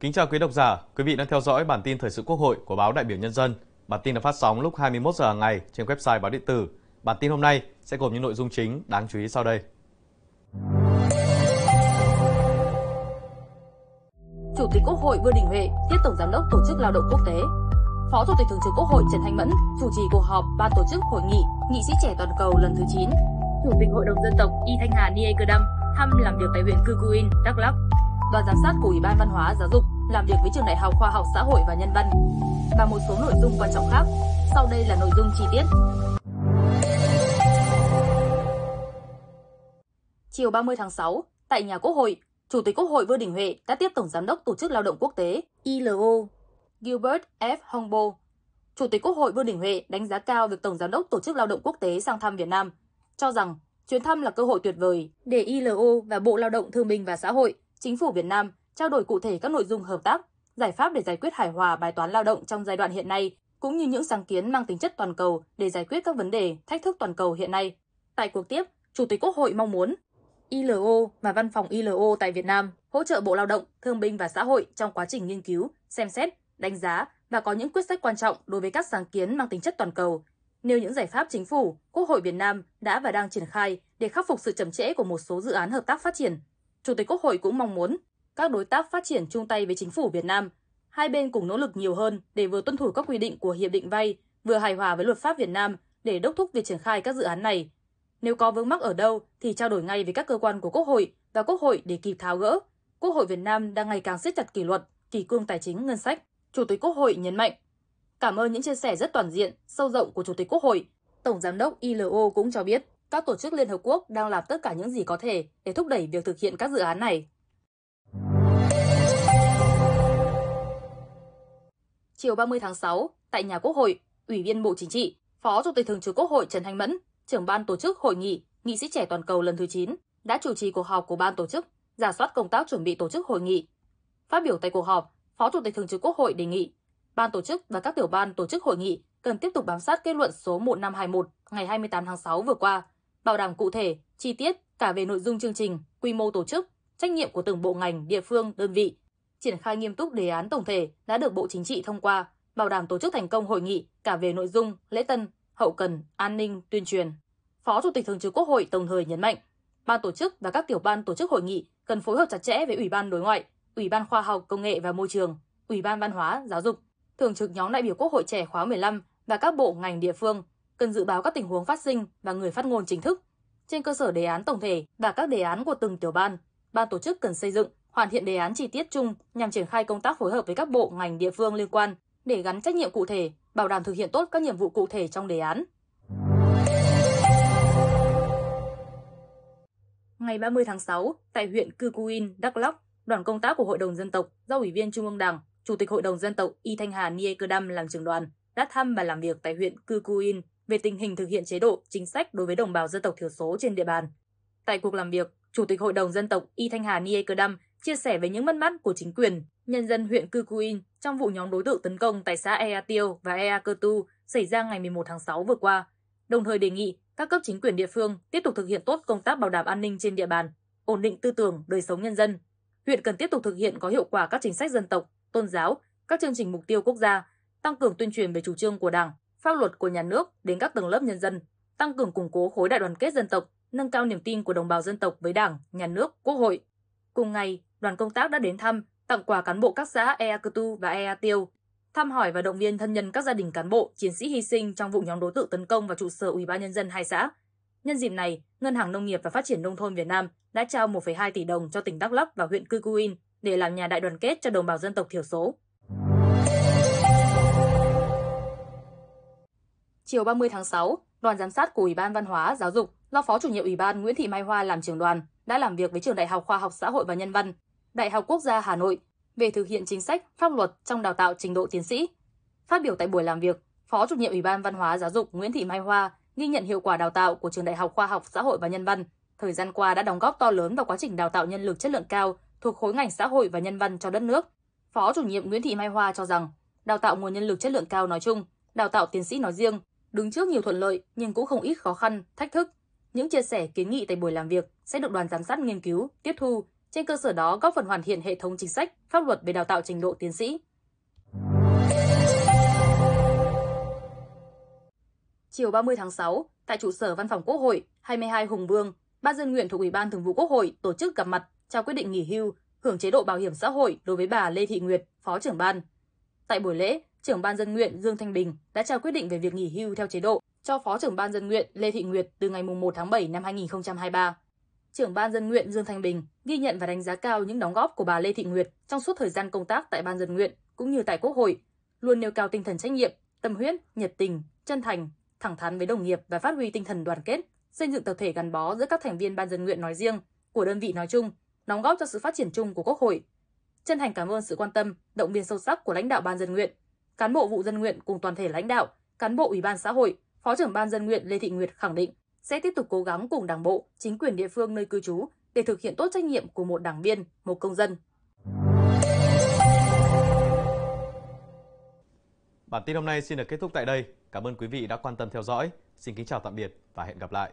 Kính chào quý độc giả, quý vị đang theo dõi bản tin thời sự Quốc hội của báo Đại biểu Nhân dân. Bản tin được phát sóng lúc 21 giờ hàng ngày trên website báo điện tử. Bản tin hôm nay sẽ gồm những nội dung chính đáng chú ý sau đây. Chủ tịch Quốc hội Vương Đình Huệ tiếp Tổng Giám đốc Tổ chức Lao động Quốc tế. Phó Chủ tịch Thường trực Quốc hội Trần Thanh Mẫn chủ trì cuộc họp ban tổ chức hội nghị Nghị sĩ trẻ toàn cầu lần thứ 9. Chủ tịch Hội đồng dân tộc Y Thanh Hà Nie Cơ Đam thăm làm việc tại huyện Cư Cuin, Đắk Lắk. Đoàn giám sát của Ủy ban Văn hóa Giáo dục làm việc với Trường Đại học Khoa học Xã hội và Nhân văn và một số nội dung quan trọng khác. Sau đây là nội dung chi tiết. Chiều 30 tháng 6, tại nhà Quốc hội, Chủ tịch Quốc hội Vương Đình Huệ đã tiếp Tổng Giám đốc Tổ chức Lao động Quốc tế ILO Gilbert F. Hongbo. Chủ tịch Quốc hội Vương Đình Huệ đánh giá cao việc Tổng Giám đốc Tổ chức Lao động Quốc tế sang thăm Việt Nam, cho rằng chuyến thăm là cơ hội tuyệt vời để ILO và Bộ Lao động Thương binh và Xã hội, Chính phủ Việt Nam trao đổi cụ thể các nội dung hợp tác, giải pháp để giải quyết hài hòa bài toán lao động trong giai đoạn hiện nay, cũng như những sáng kiến mang tính chất toàn cầu để giải quyết các vấn đề, thách thức toàn cầu hiện nay. Tại cuộc tiếp, Chủ tịch Quốc hội mong muốn ILO và Văn phòng ILO tại Việt Nam hỗ trợ Bộ Lao động, Thương binh và Xã hội trong quá trình nghiên cứu, xem xét, đánh giá và có những quyết sách quan trọng đối với các sáng kiến mang tính chất toàn cầu, nêu những giải pháp chính phủ, Quốc hội Việt Nam đã và đang triển khai để khắc phục sự chậm trễ của một số dự án hợp tác phát triển. Chủ tịch Quốc hội cũng mong muốn các đối tác phát triển chung tay với chính phủ Việt Nam, hai bên cùng nỗ lực nhiều hơn để vừa tuân thủ các quy định của hiệp định vay, vừa hài hòa với luật pháp Việt Nam để đốc thúc việc triển khai các dự án này. Nếu có vướng mắc ở đâu thì trao đổi ngay với các cơ quan của Quốc hội và Quốc hội để kịp tháo gỡ. Quốc hội Việt Nam đang ngày càng siết chặt kỷ luật, kỷ cương tài chính ngân sách. Chủ tịch Quốc hội nhấn mạnh, cảm ơn những chia sẻ rất toàn diện, sâu rộng của Chủ tịch Quốc hội. Tổng Giám đốc ILO cũng cho biết, các tổ chức Liên Hợp Quốc đang làm tất cả những gì có thể để thúc đẩy việc thực hiện các dự án này. Chiều 30 tháng 6, tại nhà Quốc hội, Ủy viên Bộ Chính trị, Phó Chủ tịch Thường trực Quốc hội Trần Thanh Mẫn, trưởng ban tổ chức hội nghị Nghị sĩ trẻ toàn cầu lần thứ 9, đã chủ trì cuộc họp của ban tổ chức, giả soát công tác chuẩn bị tổ chức hội nghị. Phát biểu tại cuộc họp, Phó Chủ tịch Thường trực Quốc hội đề nghị ban tổ chức và các tiểu ban tổ chức hội nghị cần tiếp tục bám sát kết luận số 1521 ngày 28 tháng 6 vừa qua, bảo đảm cụ thể, chi tiết cả về nội dung chương trình, quy mô tổ chức, trách nhiệm của từng bộ ngành, địa phương, đơn vị, triển khai nghiêm túc đề án tổng thể đã được Bộ Chính trị thông qua, bảo đảm tổ chức thành công hội nghị cả về nội dung, lễ tân, hậu cần, an ninh, tuyên truyền. Phó Chủ tịch Thường trực Quốc hội đồng thời nhấn mạnh, ban tổ chức và các tiểu ban tổ chức hội nghị cần phối hợp chặt chẽ với Ủy ban Đối ngoại, Ủy ban Khoa học, Công nghệ và Môi trường, Ủy ban Văn hóa, Giáo dục, Thường trực nhóm đại biểu Quốc hội trẻ khóa 15 và các bộ ngành địa phương cần dự báo các tình huống phát sinh và người phát ngôn chính thức. Trên cơ sở đề án tổng thể và các đề án của từng tiểu ban, ban tổ chức cần xây dựng, hoàn thiện đề án chi tiết chung nhằm triển khai công tác phối hợp với các bộ ngành địa phương liên quan để gắn trách nhiệm cụ thể, bảo đảm thực hiện tốt các nhiệm vụ cụ thể trong đề án. Ngày 30 tháng 6, tại huyện Cư Cuin, Đắk Lắk, đoàn công tác của Hội đồng Dân tộc do Ủy viên Trung ương Đảng, Chủ tịch Hội đồng Dân tộc Y Thanh Hà Nie Cơ Đam làm trưởng đoàn đã thăm và làm việc tại huyện Cư Cuin về tình hình thực hiện chế độ, chính sách đối với đồng bào dân tộc thiểu số trên địa bàn. Tại cuộc làm việc, Chủ tịch Hội đồng Dân tộc Y Thanh Hà Nie Cơ Đam chia sẻ về những mất mát của chính quyền, nhân dân huyện Cư Cuin trong vụ nhóm đối tượng tấn công tại xã Ea Tiêu và Ea Cơ Tu xảy ra ngày 11 tháng 6 vừa qua, đồng thời đề nghị các cấp chính quyền địa phương tiếp tục thực hiện tốt công tác bảo đảm an ninh trên địa bàn, ổn định tư tưởng, đời sống nhân dân. Huyện cần tiếp tục thực hiện có hiệu quả các chính sách dân tộc, tôn giáo, các chương trình mục tiêu quốc gia, tăng cường tuyên truyền về chủ trương của Đảng, pháp luật của nhà nước đến các tầng lớp nhân dân, tăng cường củng cố khối đại đoàn kết dân tộc, nâng cao niềm tin của đồng bào dân tộc với Đảng, nhà nước, Quốc hội. Cùng ngày, đoàn công tác đã đến thăm, tặng quà cán bộ các xã Ea Cơ Tu và Ea Tiêu, thăm hỏi và động viên thân nhân các gia đình cán bộ, chiến sĩ hy sinh trong vụ nhóm đối tượng tấn công vào trụ sở Ủy ban nhân dân hai xã. Nhân dịp này, Ngân hàng Nông nghiệp và Phát triển nông thôn Việt Nam đã trao 1,2 tỷ đồng cho tỉnh Đắk Lắk và huyện Cư Cuin để làm nhà đại đoàn kết cho đồng bào dân tộc thiểu số. Chiều 30 tháng 6, đoàn giám sát của Ủy ban Văn hóa, Giáo dục do Phó chủ nhiệm Ủy ban Nguyễn Thị Mai Hoa làm trưởng đoàn đã làm việc với Trường Đại học Khoa học Xã hội và Nhân văn, Đại học Quốc gia Hà Nội về thực hiện chính sách, pháp luật trong đào tạo trình độ tiến sĩ. Phát biểu tại buổi làm việc, Phó chủ nhiệm Ủy ban Văn hóa Giáo dục Nguyễn Thị Mai Hoa ghi nhận hiệu quả đào tạo của Trường Đại học Khoa học Xã hội và Nhân văn, thời gian qua đã đóng góp to lớn vào quá trình đào tạo nhân lực chất lượng cao thuộc khối ngành xã hội và nhân văn cho đất nước. Phó chủ nhiệm Nguyễn Thị Mai Hoa cho rằng, đào tạo nguồn nhân lực chất lượng cao nói chung, đào tạo tiến sĩ nói riêng, đứng trước nhiều thuận lợi nhưng cũng không ít khó khăn, thách thức. Những chia sẻ kiến nghị tại buổi làm việc sẽ được đoàn giám sát nghiên cứu, tiếp thu, trên cơ sở đó góp phần hoàn thiện hệ thống chính sách, pháp luật về đào tạo trình độ tiến sĩ. Chiều 30 tháng 6, tại trụ sở Văn phòng Quốc hội 22 Hùng Vương, Ban dân nguyện thuộc Ủy ban Thường vụ Quốc hội tổ chức gặp mặt trao quyết định nghỉ hưu, hưởng chế độ bảo hiểm xã hội đối với bà Lê Thị Nguyệt, Phó trưởng ban. Tại buổi lễ, trưởng ban dân nguyện Dương Thanh Bình đã trao quyết định về việc nghỉ hưu theo chế độ cho Phó trưởng ban dân nguyện Lê Thị Nguyệt từ ngày 1 tháng 7 năm 2023. Trưởng ban dân nguyện Dương Thanh Bình ghi nhận và đánh giá cao những đóng góp của bà Lê Thị Nguyệt trong suốt thời gian công tác tại ban dân nguyện cũng như tại Quốc hội, luôn nêu cao tinh thần trách nhiệm, tâm huyết, nhiệt tình, chân thành, thẳng thắn với đồng nghiệp và phát huy tinh thần đoàn kết, xây dựng tập thể gắn bó giữa các thành viên ban dân nguyện nói riêng, của đơn vị nói chung, đóng góp cho sự phát triển chung của Quốc hội. Chân thành cảm ơn sự quan tâm, động viên sâu sắc của lãnh đạo ban dân nguyện, cán bộ vụ dân nguyện cùng toàn thể lãnh đạo, cán bộ Ủy ban xã hội, Phó trưởng ban dân nguyện Lê Thị Nguyệt khẳng định sẽ tiếp tục cố gắng cùng Đảng bộ, chính quyền địa phương nơi cư trú để thực hiện tốt trách nhiệm của một đảng viên, một công dân. Bản tin hôm nay xin được kết thúc tại đây. Cảm ơn quý vị đã quan tâm theo dõi. Xin kính chào tạm biệt và hẹn gặp lại.